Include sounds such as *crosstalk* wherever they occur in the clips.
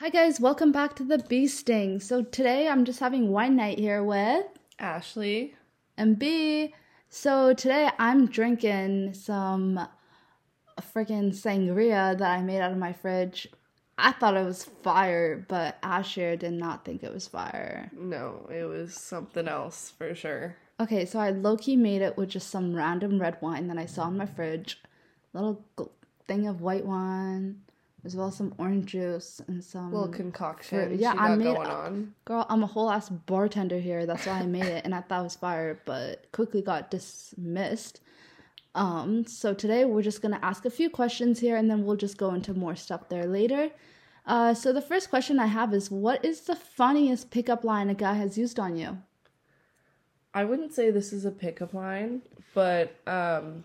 Hi guys, welcome back to the Bee Sting. So today I'm just having wine night here with Ashley. and B. So today I'm drinking some freaking sangria that I made out of my fridge. I thought it was fire, but Asher did not think it was fire. No, it was something else for sure. Okay, so I low key made it with just some random red wine that I saw in my fridge. Little thing of white wine, as well as some orange juice and some Little concoction. fruit. Yeah, I made going on. Girl, I'm a whole ass bartender here. That's why I made it, and I thought it was fire, but quickly got dismissed. Um, so today we're just gonna ask a few questions here, and then we'll just go into more stuff there later. Uh, so the first question I have is, what is the funniest pickup line a guy has used on you? I wouldn't say this is a pickup line, but um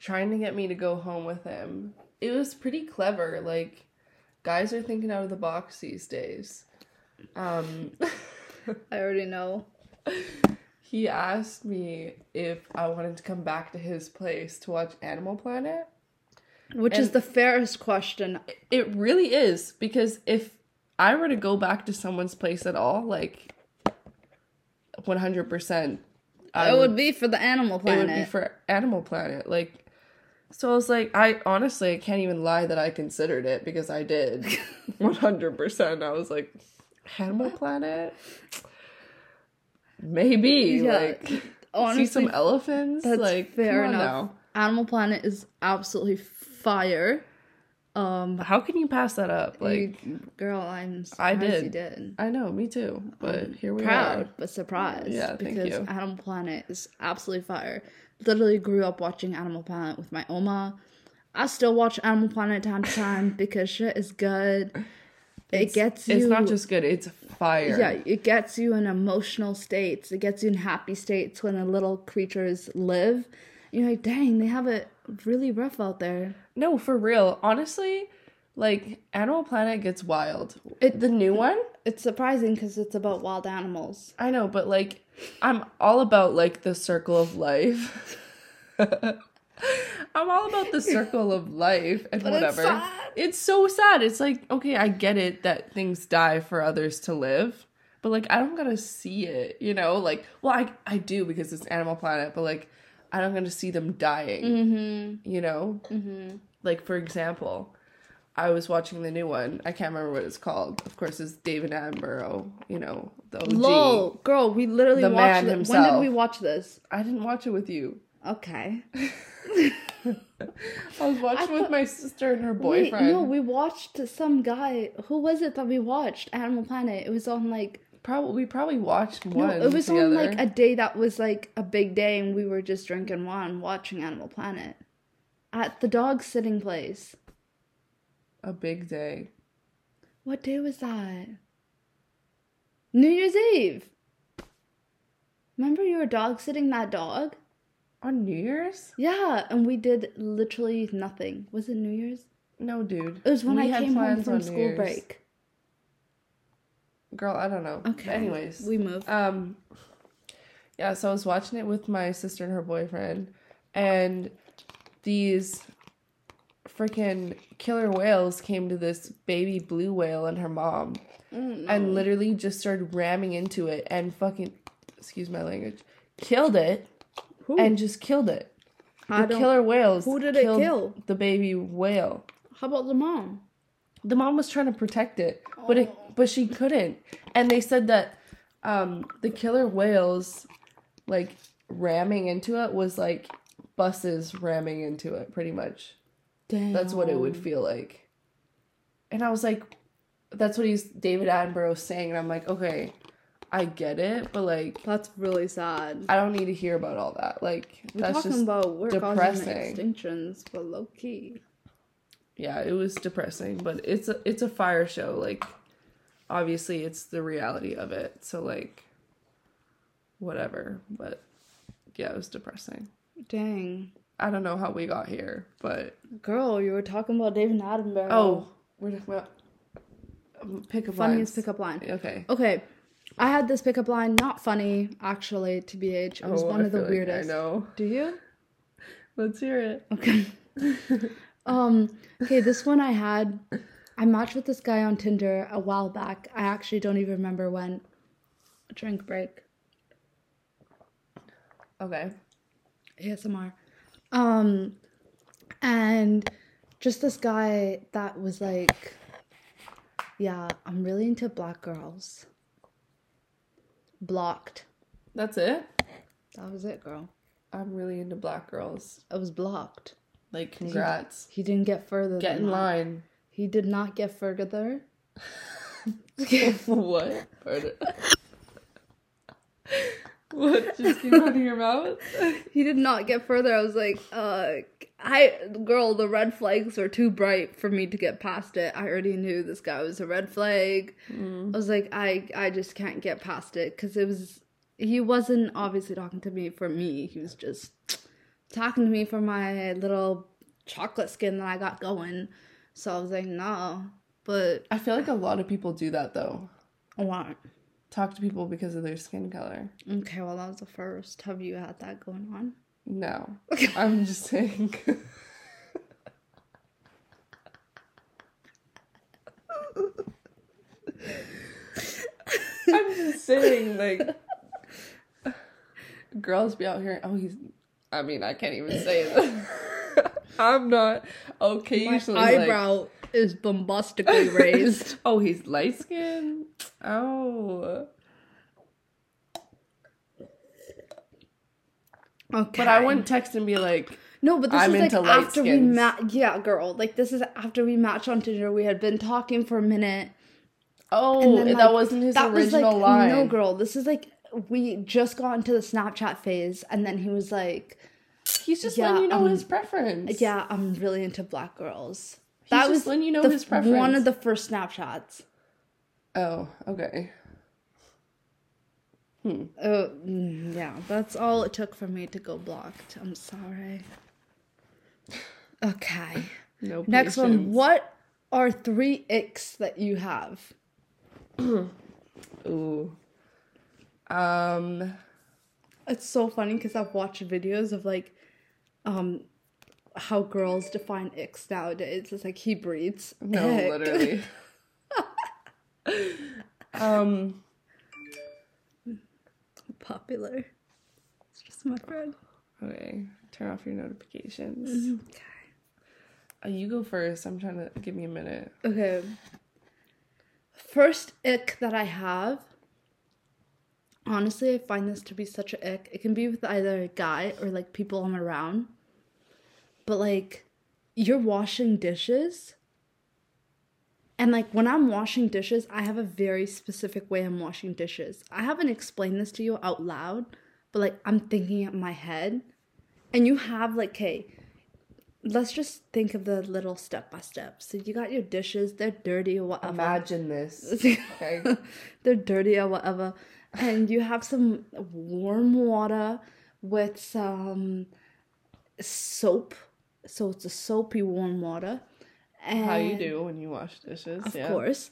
trying to get me to go home with him. It was pretty clever. Like guys are thinking out of the box these days. Um I already know. *laughs* he asked me if I wanted to come back to his place to watch Animal Planet. Which is the fairest question. It really is because if I were to go back to someone's place at all, like 100%, I it would be for the Animal Planet. it would be for Animal Planet. Like, so I was like, I honestly I can't even lie that I considered it because I did *laughs* 100%. I was like, Animal Planet? Maybe. Yeah, like, Honestly, see some elephants? that's like, fair enough. Animal Planet is absolutely fire. Um. How can you pass that up? Like, you- girl, I'm I did. did. I know, me too. But here we proud are. but surprised Yeah, thank because. Animal Planet is absolutely fire. Literally grew up watching Animal Planet with my oma. I still watch Animal Planet time to time *laughs* because shit is good. it gets you. It's not just good, it's fire. yeah, it gets you in emotional states. It gets you in happy states when the little creatures live. You're like, dang, they have it really rough out there. No, for real. Honestly, like Animal Planet gets wild. It- the new one? It's surprising because it's about wild animals. I know, but like I'm all about like the circle of life. *laughs* I'm all about the circle of life and But it's whatever. sad. It's so sad. It's like, okay, I get it that things die for others to live. But like I don't gotta see it, you know? Like well I I do because it's Animal Planet, but like I don't gotta see them dying. Mm-hmm. You know? Mm-hmm. like for example i was watching the new one i can't remember what it's called of course it's david attenborough you know the OG. Lol, girl, we literally The watched man it. When did we watch this? i didn't watch it with you Okay. *laughs* i was watching with thought- my sister and her boyfriend no, we watched some guy. Who was it that we watched? Animal Planet. It was on like probably we probably watched no, one it was together. on like a day that was like a big day, and we were just drinking wine, watching Animal Planet at the dog sitting place. A big day What day was that? New Year's Eve. Remember you were dog sitting that dog? on new year's Yeah, and we did literally nothing. Was it New Year's? no dude It was when We I had came home from school Year's. break. girl i don't know Okay. anyways we moved. Um, yeah, so I was watching it with my sister and her boyfriend, and these freaking killer whales came to this baby blue whale and her mom, Mm, and literally just started ramming into it and fucking, excuse my language, killed it Who? and just killed it. I The killer whales. Who did it kill? The baby whale. How about the mom? the mom was trying to protect it but it but she couldn't and they said that um the killer whales like ramming into it was like buses ramming into it pretty much Damn. that's what it would feel like and i was like that's what he's david attenborough saying and i'm like okay i get it but like That's really sad. i don't need to hear about all that like We're that's talking just about we're causing depressing. extinctions, but low key. yeah it was depressing but it's a it's a fire show like obviously it's the reality of it so like whatever but yeah it was depressing Dang. I don't know how we got here but Girl, you were talking about David Attenborough. oh we're talking about um, pickup funniest lines. pickup line. okay Okay. I had this pickup line, not funny, actually, to BH. It was Oh, one I of the feel like weirdest. i know Do you? let's hear it Okay. *laughs* um, okay, this one I had I matched with this guy on Tinder a while back. I actually don't even remember when. Drink break. Okay. ASMR. Um, and just this guy that was like, yeah, I'm really into black girls. Blocked. That's it? That was it, girl. I'm really into black girls. I was blocked. Like, congrats. He didn't get further. Get in that. line. He did not get further. *laughs* *laughs* what? Pardon. What just came out of your mouth? *laughs* He did not get further. I was like, uh, I, girl, the red flags were too bright for me to get past it. I already knew this guy was a red flag. I was like, I, I just can't get past it because it was, he wasn't obviously talking to me for me. He was just talking to me for my little chocolate skin that I got going. So I was like, no. But I feel like a lot of people do that though. A want. Talk to people because of their skin color. Okay, well, that was the first. Have you had that going on? No. *laughs* I'm just saying. I'm just saying, like, girls be out here. Oh, he's. I mean, I can't even say that. *laughs* I'm not okay. My like, eyebrow is bombastically *laughs* raised. oh, he's light skinned Oh. Okay. But I wouldn't text and be like, No, but this I'm is like after we skins. match. Yeah, girl. Like this is after we matched on Tinder. We had been talking for a minute. oh, then, that wasn't his that was like original line. no, girl. This is like we just got into the Snapchat phase, and then he was like, He's just Yeah, letting you know um, his preference. "Yeah, I'm really into black girls." That was letting you know the- his preference. One of the first snapshots. Oh, okay. Hmm. Oh, mm, yeah. That's all it took for me to go blocked. I'm sorry. Okay. No. Next one. What are three icks that you have? *clears throat* Ooh. Um. It's so funny because I've watched videos of like, um, how girls define icks nowadays. It's like he breathes. No, ick. *laughs* literally. um. Popular. It's just my friend. Okay. Turn off your notifications. Okay. Uh, you go first. I'm trying to give me a minute. Okay. First ick that I have. Honestly, I find this to be such a ick. It can be with either a guy or like people I'm around. But like, you're washing dishes. And like when I'm washing dishes, I have a very specific way I'm washing dishes. I haven't explained this to you out loud, but like I'm thinking it in my head. And you have like, hey, let's just think of the little step by step. So you got your dishes, they're dirty or whatever. Imagine this. Okay. *laughs* they're dirty or whatever. And you have some warm water with some soap. So it's a soapy warm water. And How you do when you wash dishes? of yeah. course.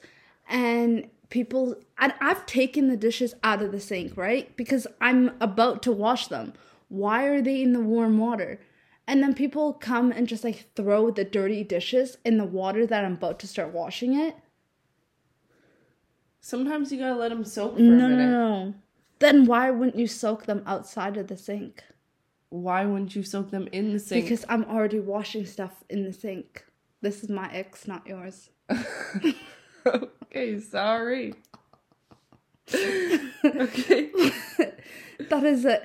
And people, and I've taken the dishes out of the sink, right? Because I'm about to wash them. Why are they in the warm water? And then people come and just like throw the dirty dishes in the water that I'm about to start washing it. Sometimes you gotta let them soak for a No, no, no. Then why wouldn't you soak them outside of the sink? Why wouldn't you soak them in the sink? Because I'm already washing stuff in the sink. This is my ex, not yours. *laughs* *laughs* okay, sorry. *laughs* okay. that is a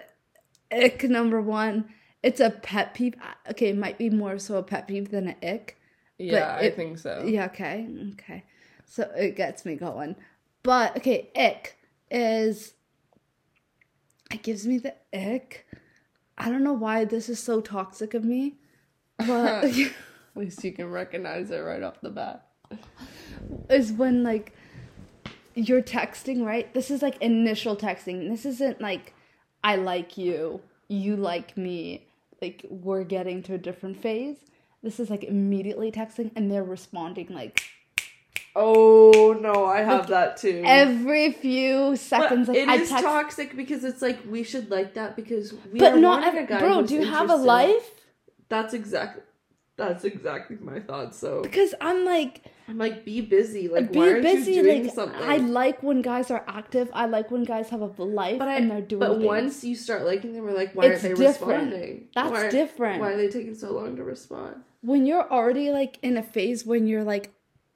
ick number one. It's a pet peeve. Okay, it might be more so a pet peeve than an ick. Yeah, I think so. Yeah, okay, okay. So it gets me going. But okay, ick is it gives me the ick. I don't know why this is so toxic of me. But *laughs* *laughs* At least you can recognize it right off the bat. is when like you're texting, right? This is like initial texting. This isn't like I like you, you like me. Like we're getting to a different phase. This is like immediately texting and they're responding like Oh no, I have that too. every few seconds. but like it I is text, toxic because it's like we should like that because we but are not every, a guy bro. Do you have a life? That's exactly. That's exactly my thoughts. So Because I'm like, I'm like, be busy. Like, be why aren't busy. you doing Like, something? I like when guys are active. I like when guys have a life but I, and they're doing. but things. once you start liking them, we're like, why It's aren't they different. responding? That's why, different. Why are they taking so long to respond? when you're already like in a phase when you're like,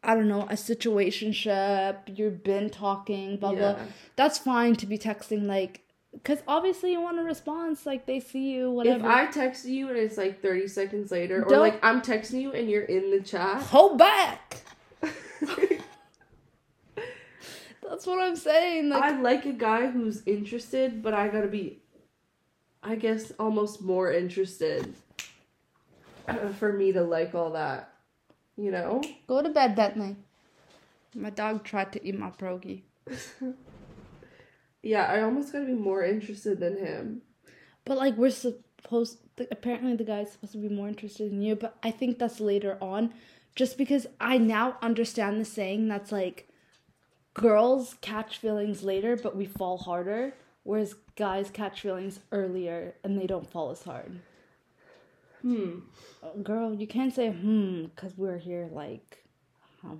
I don't know, a situationship. You've been talking, blah blah. That's fine to be texting like. Because obviously you want a response, like they see you, whatever. If I text you and it's like 30 seconds later, or Don't- like I'm texting you and you're in the chat, hold back. *laughs* That's what I'm saying. Like, I like a guy who's interested, but I gotta be, I guess, almost more interested uh, for me to like all that. You know? go to bed, Bentley. My dog tried to eat my pierogi. *laughs* Yeah, I almost gotta be more interested than him. But like we're supposed, th- apparently the guy's supposed to be more interested in you. But I think that's later on, just because I now understand the saying that's like, girls catch feelings later, but we fall harder, whereas guys catch feelings earlier and they don't fall as hard. Hmm. Girl, you can't say hmm because we're here like how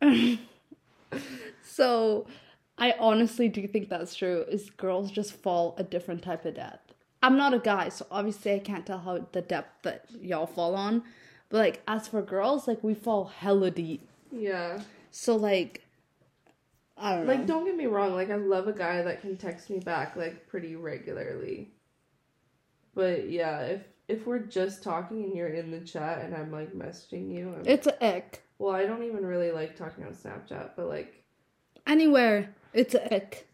many? *laughs* so, I honestly do think that's true. Is girls just fall a different type of depth. I'm not a guy, so obviously I can't tell how the depth that y'all fall on. But like as for girls, like we fall hella deep. Yeah. So like, I don't know. Like, don't get me wrong. Like, I love a guy that can text me back like pretty regularly. But yeah, if if we're just talking and you're in the chat and I'm like messaging you, I'm, it's a ick. well, I don't even really like talking on Snapchat, but like Anywhere, it's a ick.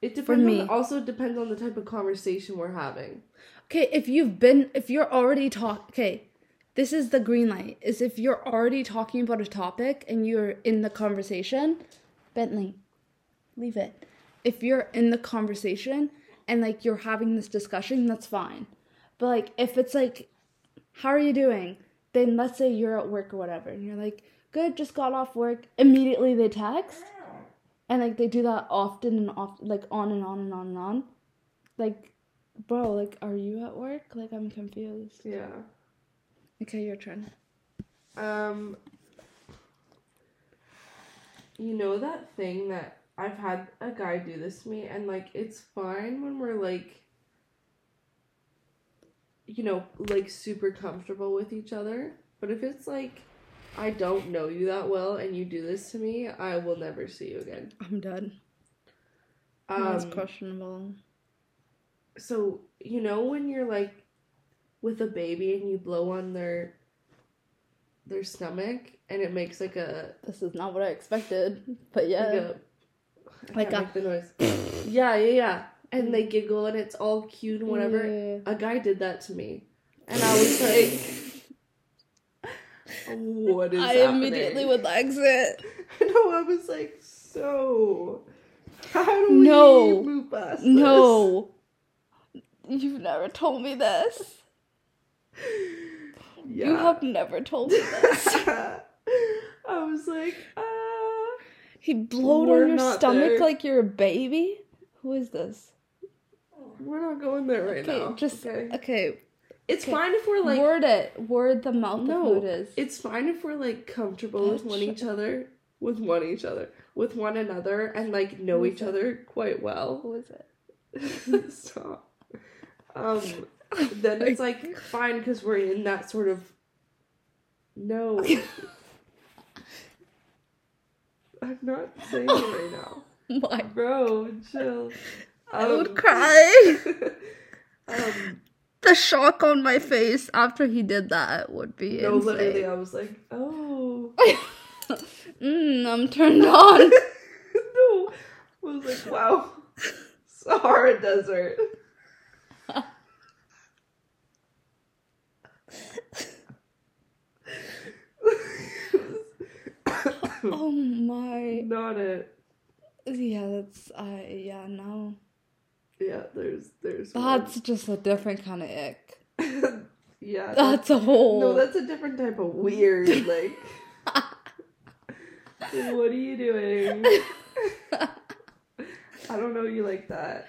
it depends. me. On, also depends on the type of conversation we're having. Okay, if you've been, if you're already talk, okay, this is the green light. Is if you're already talking about a topic and you're in the conversation, Bentley, leave it. If you're in the conversation and like you're having this discussion, that's fine. But like if it's like, how are you doing? Then let's say you're at work or whatever, and you're like, good, just got off work. Immediately they text, and like they do that often and off, like on and on and on and on. Like, bro, like, are you at work? Like, I'm confused. Yeah. Okay, your turn. Um. You know that thing that I've had a guy do this to me, and like it's fine when we're like, you know, like super comfortable with each other. But if it's like, I don't know you that well, and you do this to me, I will never see you again. I'm done. Um, That's questionable. so you know when you're like with a baby and you blow on their their stomach and it makes like a This is not what I expected, but yeah. like Like a- the noise. yeah, yeah, yeah. And they giggle and it's all cute and whatever. Yeah. A guy did that to me, and I was like, "What is?" That? I happening? immediately would exit. *laughs* No, I was like, "So, how do No. we move past this?" No. You've never told me this. *laughs* Yeah. You have never told me this. *laughs* I was like, he blowed We're on your stomach there. like you're a baby? Who is this? we're not going there right Okay, now. just okay. okay. It's okay. fine if we're like word it. Word the mouth No, of who it is. It's fine if we're like comfortable with one each other, with one each other, with one another, and like know each it? other quite well. Who is it? *laughs* Stop. Um, then it's *laughs* like fine because we're in that sort of. No. I'm not saying it right now, *laughs* My bro. Chill. I would Um, cry. *laughs* um, the shock on my face after he did that would be no, literally. I was like, oh. *laughs* mm, I'm turned on. no. I was like, wow. Sahara Desert. *laughs* oh my. Not it. Yeah, that's I. yeah no. Yeah, there's there's That's just a different kind of ick. *laughs* yeah. That's a whole. no, that's a different type of weird. *laughs* Like, what are you doing? I don't know you like that.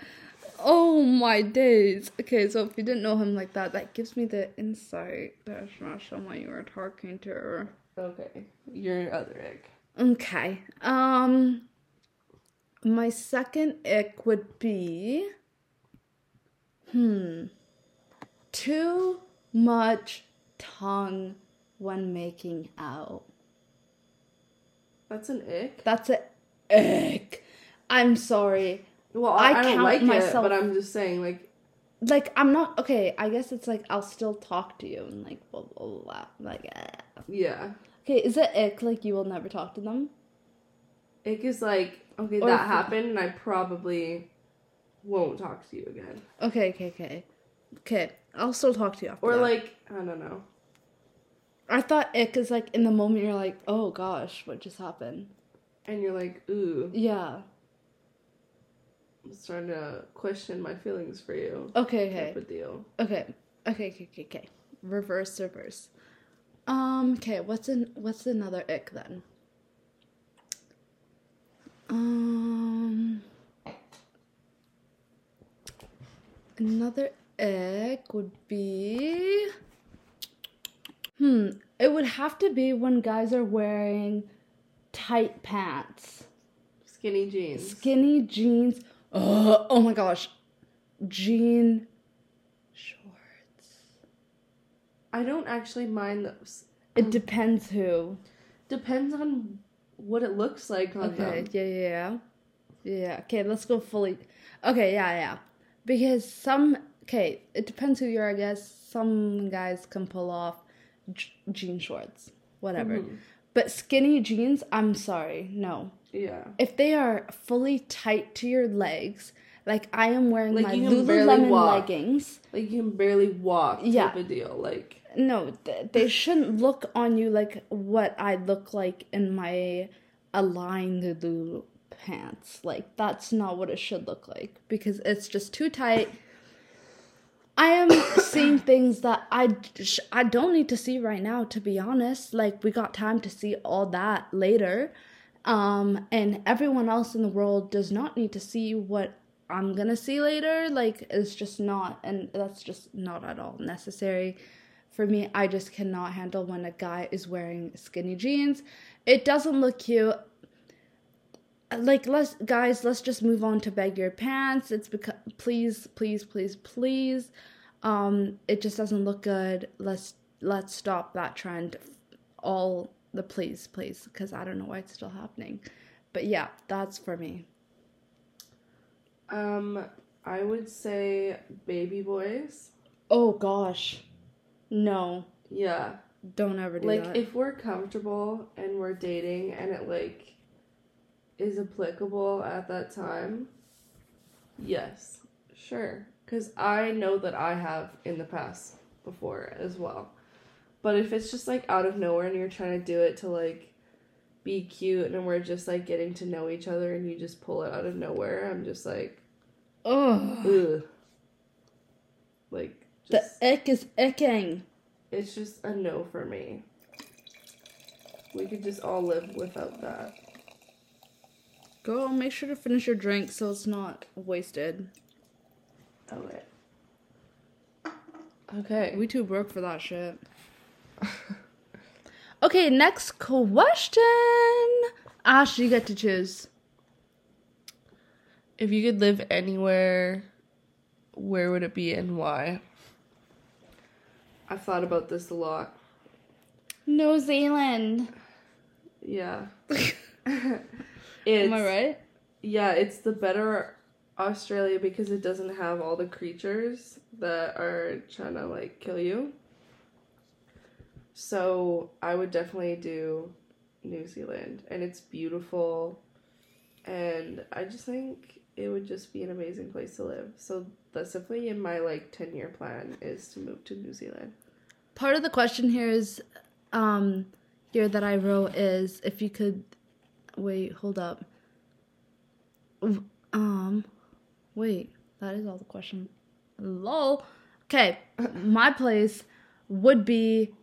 Oh my days. Okay, so if you didn't know him like that, that gives me the insight. That's not someone you were talking to. Okay, your other ick. Okay. Um my second ick would be hmm too much tongue when making out. That's an ick. That's a ick. I'm sorry. Well, I I, I don't like myself- it, but I'm just saying, like, Like I'm not okay. I guess it's like I'll still talk to you and like blah blah blah. blah. Like eh. yeah. Okay, is it ick like you will never talk to them? Ick is like, okay, Or that happened, and I probably won't talk to you again. Okay, okay, okay, okay. I'll still talk to you after. Or that. like, I don't know. I thought ick is like in the moment you're like, oh gosh, what just happened? And you're like, ooh, Yeah. I'm starting to question my feelings for you. Okay, Type okay, of deal. okay, okay, okay, okay, okay. Reverse, reverse. Um. Okay. What's an What's another ick then? Um. Another ick would be. Hmm. It would have to be when guys are wearing tight pants. Skinny jeans. skinny jeans. Oh, oh my gosh, jean shorts. I don't actually mind those. It depends who. Depends on what it looks like on Okay, them. yeah, yeah, yeah, yeah. Okay, let's go fully. Okay, yeah, yeah. Because some okay, it depends who you are. I guess some guys can pull off j- jean shorts, whatever. Mhm. But skinny jeans, I'm sorry, no. Yeah. if they are fully tight to your legs, like I am wearing Like my you can barely Lululemon leggings. Like you can barely walk Yeah. type of deal. Like No, th- they shouldn't look on you like what I look like in my aligned Lulu pants. Like that's not what it should look like because it's just too tight. I am *coughs* seeing things that I sh- I don't need to see right now to be honest. Like we got time to see all that later. Um and everyone else in the world does not need to see what I'm to see later. Like it's just not and that's just not at all necessary. For me, I just cannot handle when a guy is wearing skinny jeans. It doesn't look cute like let's guys let's just move on to baggier pants it's because please please please please um it just doesn't look good let's let's stop that trend all the please please because i don't know why it's still happening but yeah that's for me um I would say baby boys. oh gosh. No. Yeah. don't ever do like that. Like if we're comfortable and we're dating and it like is applicable at that time yes. Sure. Because i know that i have in the past before as well. But if it's just like out of nowhere and you're trying to do it to like be cute and we're just like getting to know each other and you just pull it out of nowhere i'm just like oh like the just, ick is icking it's just a no for me we could just all live without that girl make sure to finish your drink so it's not wasted oh, Okay. Okay. We too broke for that shit. *laughs* okay, next question. Ash, you get to choose. If you could live anywhere, where would it be and why? I've thought about this a lot. New Zealand. Yeah. *laughs* Am I right? Yeah, it's the better Australia because it doesn't have all the creatures that are trying to like kill you. So I would definitely do New Zealand and it's beautiful and I just think it would just be an amazing place to live. So that's definitely in my like 10 year plan is to move to New Zealand. Part of the question here is, um, here that I wrote is if you could, wait, hold up. Um, wait, that is all the question. Lol. Okay, my place would be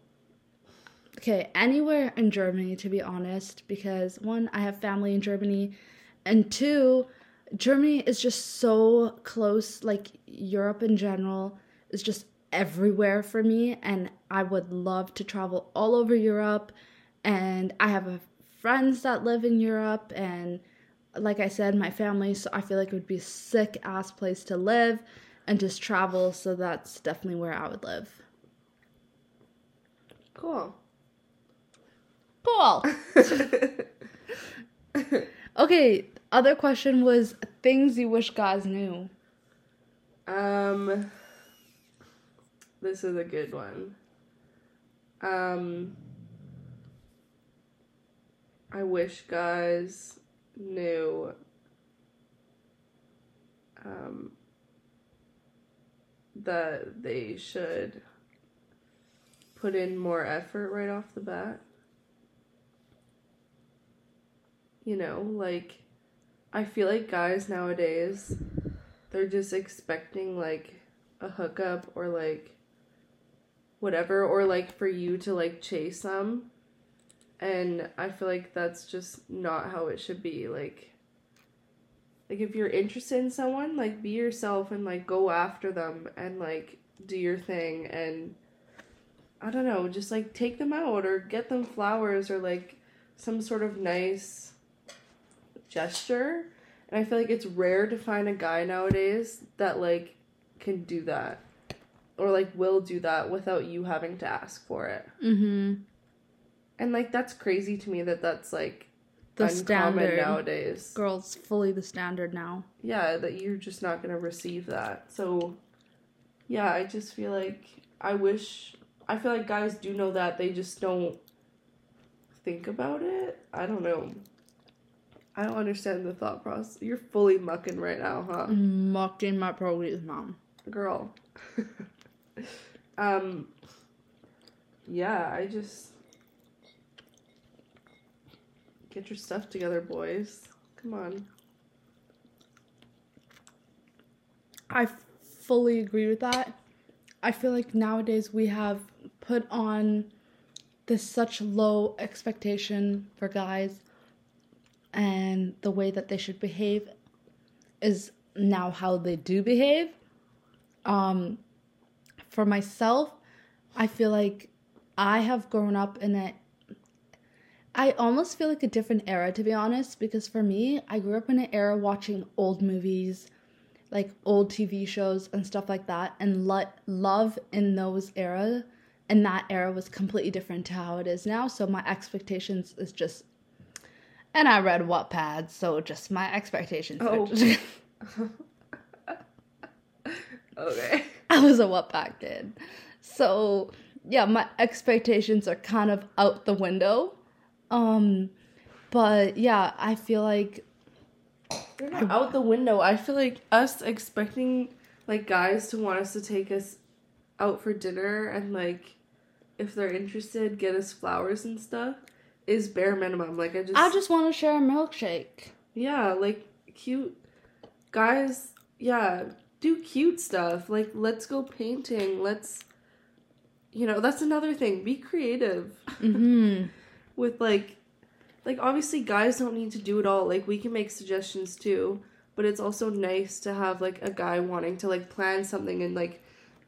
okay anywhere in Germany to be honest, because one, I have family in Germany, and two, Germany is just so close, like Europe in general is just everywhere for me and I would love to travel all over Europe and I have friends that live in Europe and like I said my family so I feel like it would be a sick ass place to live and just travel so that's definitely where I would live. Cool. Cool. *laughs* okay, other question was things you wish guys knew. Um, this is a good one. Um, I wish guys knew. Um, that they should put in more effort right off the bat. You know, like I feel like guys nowadays they're just expecting like a hookup or like whatever or like for you to like chase them. And I feel like that's just not how it should be like like if you're interested in someone like be yourself and like go after them and like do your thing and I don't know just like take them out or get them flowers or like some sort of nice gesture and I feel like it's rare to find a guy nowadays that like can do that or like will do that without you having to ask for it. Mhm. And like that's crazy to me that that's like The standard. nowadays. Girls fully the standard now. Yeah, that you're just not going to receive that. So yeah, I just feel like I wish I feel like guys do know that they just don't think about it. I don't know. I don't understand the thought process. You're fully mucking right now, huh? Mocking my progress, mom. girl. *laughs* um yeah, I just get your stuff together, boys. Come on. I fully agree with that. I feel like nowadays we have put on this such low expectation for guys and the way that they should behave is now how they do behave. Um for myself, I feel like I have grown up in a I almost feel like a different era to be honest because for me, I grew up in an era watching old movies, like old TV shows and stuff like that and lo- love in those era and that era was completely different to how it is now so my expectations is just and I read Wattpad so just my expectations Oh. *laughs* Okay. I was a Wattpad kid so yeah my expectations are kind of out the window um but yeah I feel like They're not out the window. I feel like us expecting like guys to want us to take us out for dinner and like if they're interested, get us flowers and stuff is bare minimum. Like I just I just want to share a milkshake Yeah, like cute guys, yeah, do cute stuff. Like let's go painting. Let's you know, that's another thing. Be creative mhm *laughs* with like like obviously guys don't need to do it all. Like we can make suggestions too, but it's also nice to have like a guy wanting to like plan something and like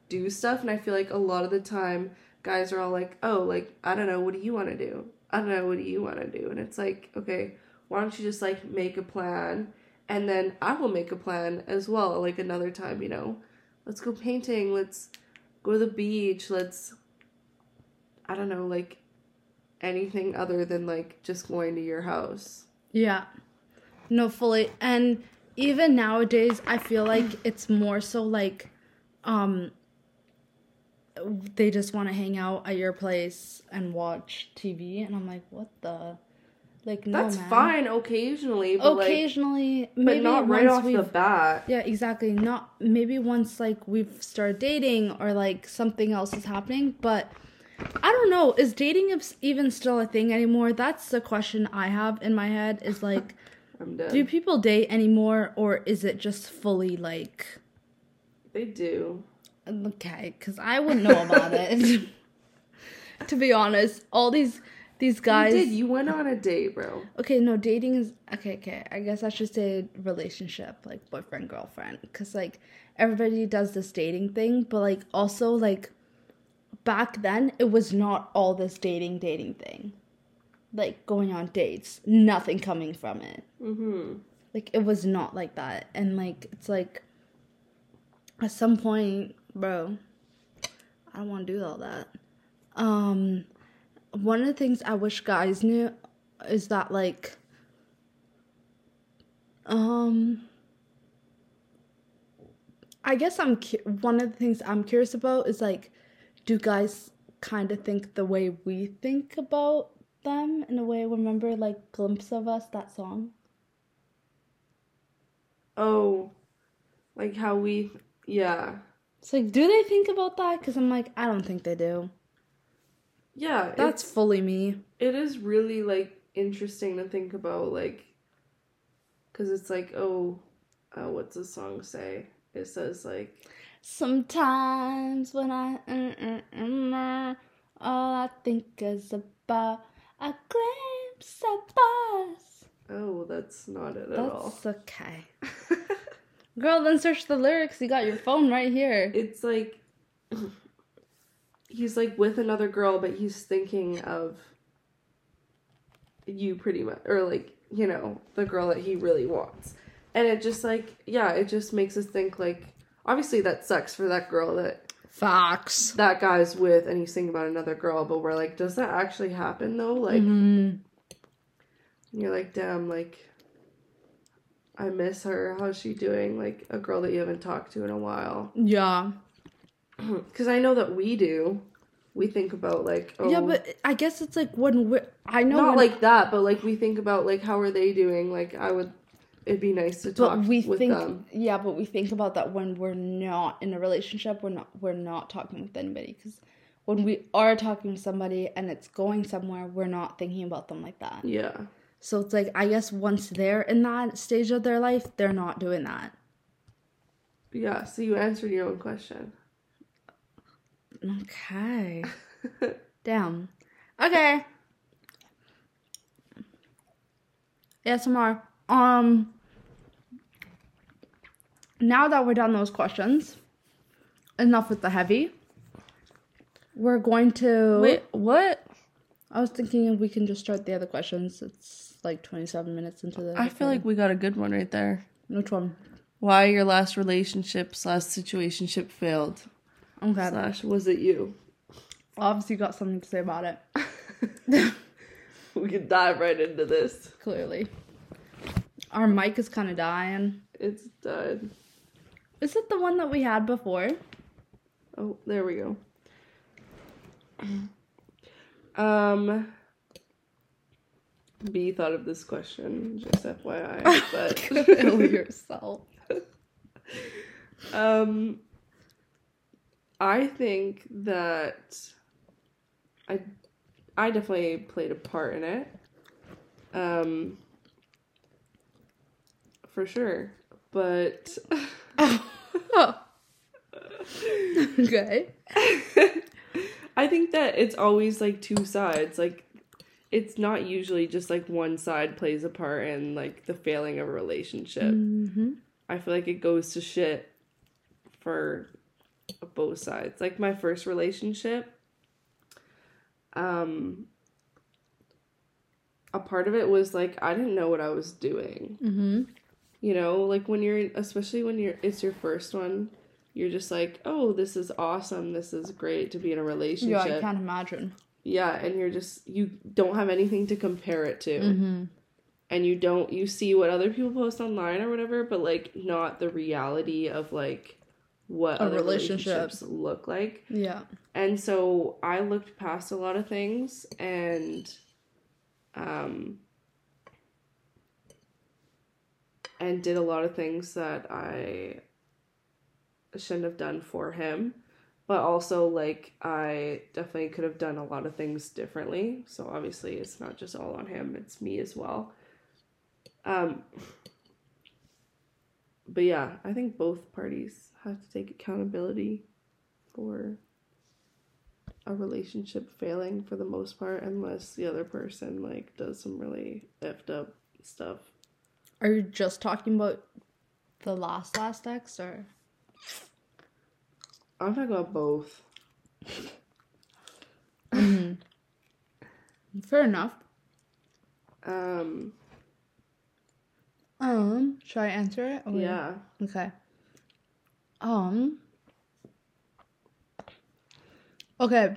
do stuff and I feel like a lot of the time guys are all like, "Oh, like I don't know, what do you want to do?" I don't know, what do you want to do? And it's like, "Okay, why don't you just like make a plan and then I will make a plan as well like another time, you know. Let's go painting, let's go to the beach, let's I don't know, like anything other than like just going to your house. Yeah. No, fully. And even nowadays, I feel like it's more so like, um, they just want to hang out at your place and watch TV, and I'm like, what the, like, no, That's man. fine occasionally, but like Occasionally, but maybe not right off the bat. Yeah, exactly. Not maybe once like we've started dating or like something else is happening, but I don't know. Is dating even still a thing anymore? That's the question I have in my head. Is *laughs* like, do people date anymore, or is it just fully like they do. Okay? Because I wouldn't know about it. *laughs* to be honest, all these these guys. You did. You went on a date, bro. Okay, no, dating is okay. Okay, I guess I should say relationship, like boyfriend girlfriend, because like everybody does this dating thing, but like also like back then it was not all this dating dating thing, like going on dates, nothing coming from it. Mm-hmm. Like it was not like that, and like it's like at some point, bro, I don't want to do all that. Um, one of the things I wish guys knew is that like, um, I guess I'm cu- one of the things I'm curious about is like, do guys kind of think the way we think about them in a way? Remember like "Glimpse of Us" that song? Oh, like how we, yeah, It's like, do they think about that? Because I'm like, I don't think they do. yeah. That's fully me. it is really like interesting to think about, like, because it's like, oh, uh, what's the song say? It says like, Sometimes when I mm, mm, mm, all I think is about a glimpse of us. oh, that's not it at all. That's okay. *laughs* Girl, then search the lyrics. You got your phone right here. it's like *clears throat* he's like with another girl, but he's thinking of you pretty much, or like you know the girl that he really wants, and it just like yeah, it just makes us think like obviously that sucks for that girl that Fox. that guy's with, and he's thinking about another girl, but we're like, does that actually happen though? Like Mhm. you're like, damn, like. I miss her. How's she doing? Like a girl that you haven't talked to in a while. Yeah. *clears throat* Because I know that we do. We think about like oh Yeah, but I guess it's like when we're. I know. not like that, but like we think about like how are they doing? Like I would, it'd be nice to talk But we with think, them. yeah, but we think about that when we're not in a relationship. We're not. We're not talking with anybody because when we are talking to somebody and it's going somewhere, we're not thinking about them like that. Yeah, So it's like I guess once they're in that stage of their life, they're not doing that. yeah. So you answered your own question. Okay. *laughs* Damn. Okay. ASMR. Um. Now that we're done those questions, enough with the heavy. We're going to. Wait, what? I was thinking we can just start the other questions. It's like 27 minutes into the. I feel like we got a good one right there. Which one? Why your last relationship slash situationship failed Okay. slash was it you? Obviously, you got something to say about it. *laughs* We can dive right into this. Clearly. Our mic is kind of dying. It's dead. Is it the one that we had before? Oh, there we go. *clears throat* Um, B thought of this question, just FYI, *laughs* but Kill yourself. um, I think that I I definitely played a part in it. Um, for sure, but *laughs* okay. *laughs* I think that it's always like two sides. Like it's not usually just like one side plays a part in like the failing of a relationship. Mm-hmm. I feel like it goes to shit for both sides. Like my first relationship um a part of it was like I didn't know what I was doing. Mm-hmm. You know, like when you're especially when you're it's your first one, you're just like, "Oh, this is awesome. This is great to be in a relationship." Yeah, I can't imagine. Yeah, and you're just you don't have anything to compare it to. Mm-hmm. And you don't you see what other people post online or whatever, but like not the reality of like what A other relationship. relationships look like. Yeah. And so I looked past a lot of things and um and did a lot of things that I shouldn't have done for him. But also like I definitely could have done a lot of things differently. So obviously it's not just all on him, it's me as well. Um but yeah, I think both parties have to take accountability for a relationship failing for the most part unless the other person like does some really effed up stuff. Are you just talking about the last last ex or I'm talking about both. *laughs* fair enough. Um Um, should I answer it? Or- yeah. Okay. Um. Okay.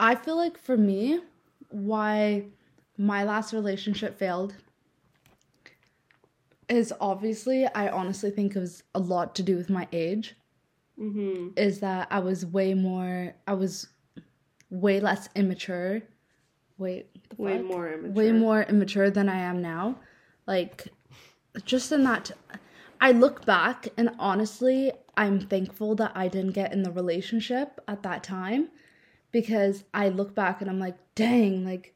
I feel like for me, why my last relationship failed is obviously, I honestly think it was a lot to do with my age. Mhm. Is that I was way more, I was way less immature. Wait, the Way more immature. way more immature than I am now. Like, just in that, I look back and honestly, I'm thankful that I didn't get in the relationship at that time because I look back and I'm like, dang, like,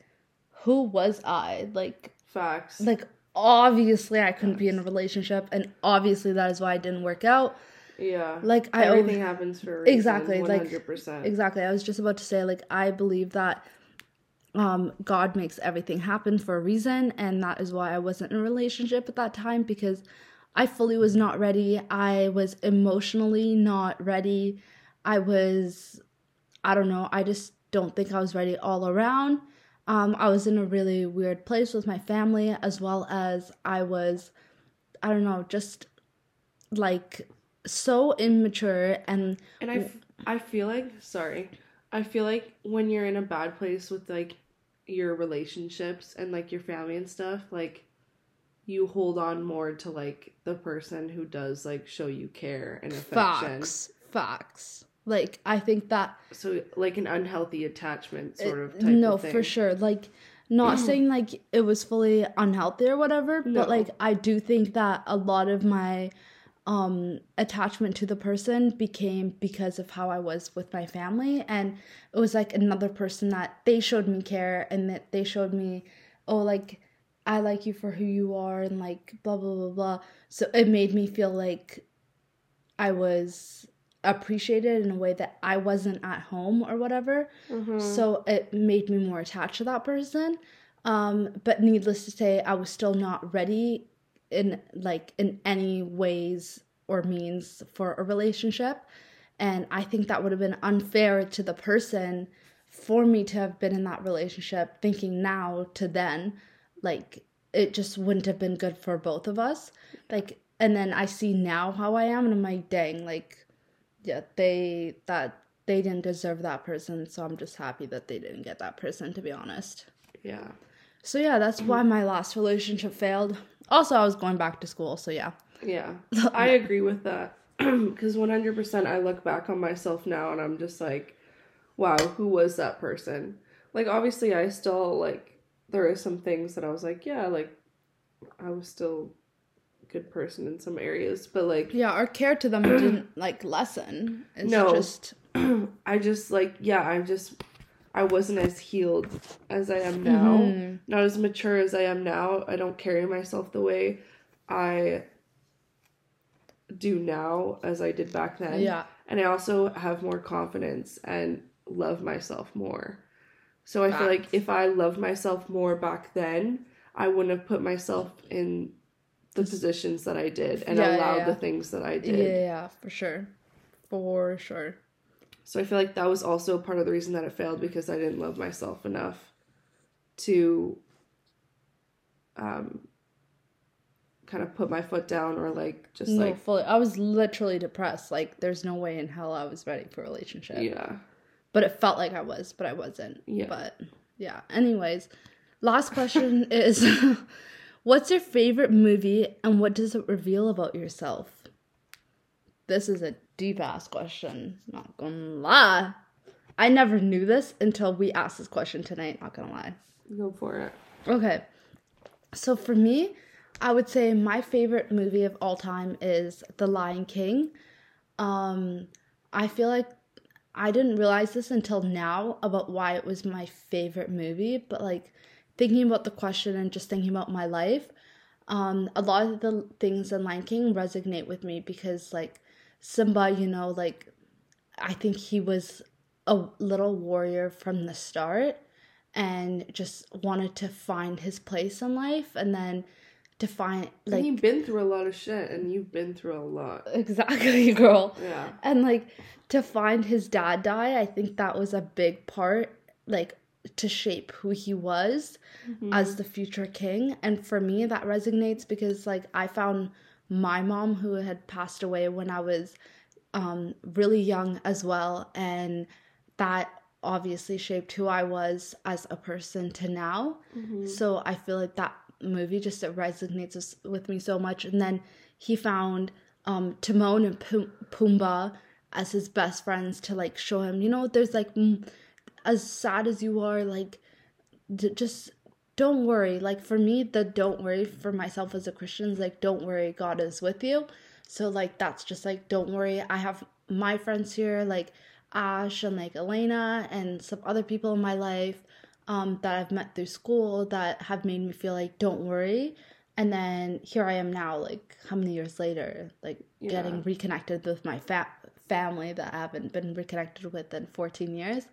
who was I? Like, facts. like obviously I couldn't be in a relationship, and obviously that is why it didn't work out. Yeah. Like, I everything happens for a reason, Exactly, like, 100%. Exactly. I was just about to say, like, I believe that um, God makes everything happen for a reason, and that is why I wasn't in a relationship at that time because I fully was not ready. I was emotionally not ready. I was, I don't know, I just don't think I was ready all around. Um, I was in a really weird place with my family, as well as I was, I don't know, just like so immature and And I, f- I feel like, sorry, I feel like when you're in a bad place with like your relationships and like your family and stuff, like you hold on more to like the person who does like show you care and affection. facts facts like i think that So like an unhealthy attachment sort of type no of thing. for sure like not *clears throat* saying like it was fully unhealthy or whatever No. but like i do think that a lot of my um attachment to the person became because of how i was with my family. And it was like another person that they showed me care and that they showed me oh like i like you for who you are and like blah blah blah blah. So it made me feel like i was appreciated in a way that i wasn't at home or whatever. Mhm. so it made me more attached to that person. Um but needless to say i was still not ready in like in any ways or means for a relationship. And i think that would have been unfair to the person for me to have been in that relationship thinking now to then like it just wouldn't have been good for both of us. Like and then i see now how i am and i'm like dang like yeah they that they didn't deserve that person so i'm just happy that they didn't get that person to be honest. Yeah. so yeah that's why my last relationship failed also i was going back to school so yeah Yeah. *laughs* I agree with that. *clears throat* Because 100% I look back on myself now and I'm just like, wow, who was that person? Like, obviously, I still, like, there are some things that I was like, yeah, like, I was still a good person in some areas. But, like, yeah our care to them didn't like lessen it's No. just *clears throat* I just, like, yeah, I'm just, I wasn't as healed as I am now. Mhm. Not as mature as I am now. I don't carry myself the way I do now as I did back then. yeah And I also have more confidence and love myself more. So I feel like if I loved myself more back then, I wouldn't have put myself in the positions that I did and Yeah, yeah, allowed yeah. the things that I yeah did. yeah for sure for sure So I feel like that was also part of the reason that it failed because I didn't love myself enough to um kind of put my foot down or like just no like fully i was literally depressed like there's no way in hell i was ready for a relationship yeah. but it felt like I was, but I wasn't. Yeah. But yeah. Anyways, last question *laughs* is what's your favorite movie and what does it reveal about yourself? This is a deep ass question. Not gonna lie. I never knew this until we asked this question tonight, not gonna lie. Go for it. Okay. So for me, I would say my favorite movie of all time is The Lion King. Um, I feel like I didn't realize this until now about why it was my favorite movie, but like thinking about the question and just thinking about my life, um, a lot of the things in Lion King resonate with me because like Simba, you know, like I think he was a little warrior from the start and just wanted to find his place in life and then to find and like you've been through a lot of shit, and you've been through a lot. exactly *laughs* girl Yeah. and like to find his dad die i think that was a big part like to shape who he was mm-hmm. as the future king and for me that resonates because like i found my mom who had passed away when i was um really young as well. And that obviously shaped who i was as a person to now. So i feel like that movie just it resonates with- me so much. And then he found um timon and Pum- pumbaa as his best friends to like show him you know there's like as sad as you are like d- just don't worry. Like for me the don't worry for myself as a christian is like don't worry god is with you. So like that's just like don't worry. I have my friends here like ash and like elena and some other people in my life um that i've met through school that have made me feel like don't worry. And then here i am now like how many years later like getting reconnected with my fa- family that i haven't been reconnected with in 14 years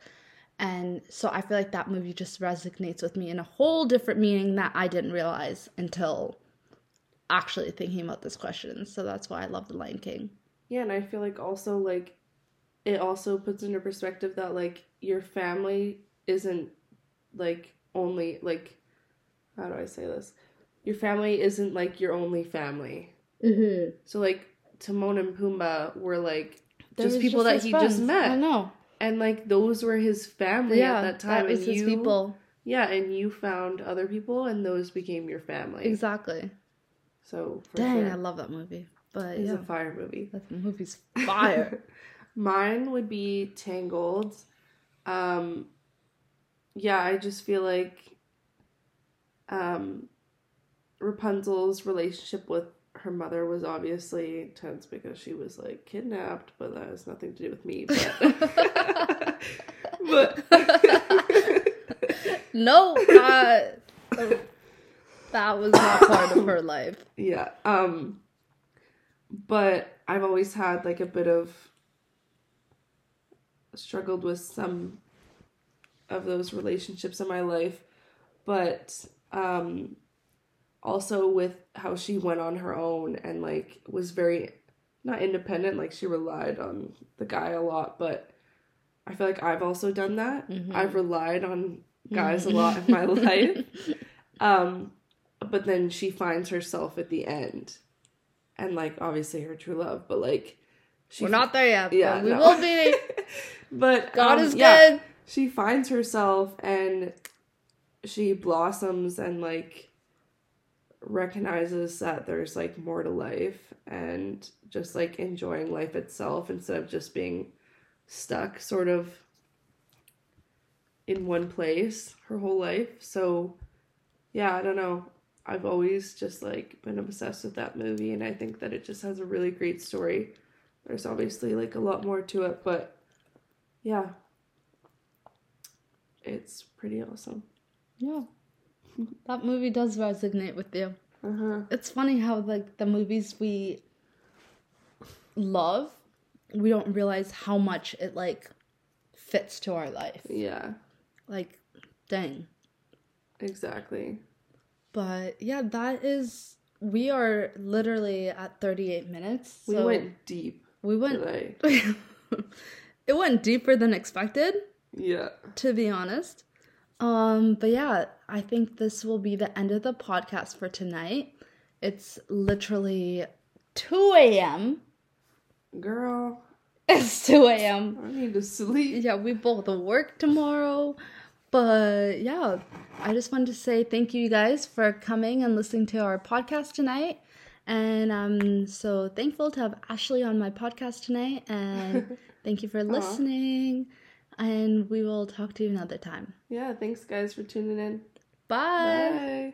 and so I feel like that movie just resonates with me in a whole different meaning that I didn't realize until actually thinking about this question. So that's why I love The Lion King. Yeah, and I feel like also like it also puts into perspective that like your family isn't like only like how do I say this? Your family isn't like your only family. Mm-hmm. So like Timon and Pumbaa were like There just was people that he friends. just met. I met, know. And like those were his family Yeah, at that time. that was and his you, people. Yeah, and you found other people, and those became your family. Exactly. So for Dang, sure, I love that movie. But it's yeah, a fire movie. that movie's fire. *laughs* Mine would be Tangled. Um yeah, I just feel like um Rapunzel's relationship with her mother was obviously tense because she was like kidnapped, but that has nothing to do with me. But, *laughs* but *laughs* no, uh, that was not part of her life. yeah. Um but I've always had like a bit of struggled with some of those relationships in my life, but um also with how she went on her own and like was very not independent, like she relied on the guy a lot, but I feel like I've also done that. Mhm. I've relied on guys a lot in my *laughs* life. Um but then she finds herself at the end. And like obviously her true love, but like she We're not there yet. yeah, but we no. will be. *laughs* but God um, is yeah, good. she finds herself and she blossoms and like recognizes that there's like more to life and just like enjoying life itself instead of just being stuck sort of in one place her whole life. So yeah i don't know. I've always just like been obsessed with that movie and i think that it just has a really great story. There's obviously like a lot more to it but yeah. It's pretty awesome. Yeah. That movie does resonate with you. uh-huh It's funny how like the movies we love, we don't realize how much it like fits to our life. yeah Like dang. exactly But yeah, that is we are literally at 38 minutes. we went deep we went *laughs* it went deeper than expected. yeah to be honest. Um, but yeah, I think this will be the end of the podcast for tonight. It's literally 2 a.m. girl *laughs* It's 2 a.m. i need to sleep Yeah, we both work tomorrow. But yeah, I just wanted to say thank you guys for coming and listening to our podcast tonight. And I'm so thankful to have Ashley on my podcast tonight. And *laughs* thank you for listening. And we will talk to you another time. yeah thanks guys for tuning in Bye. bye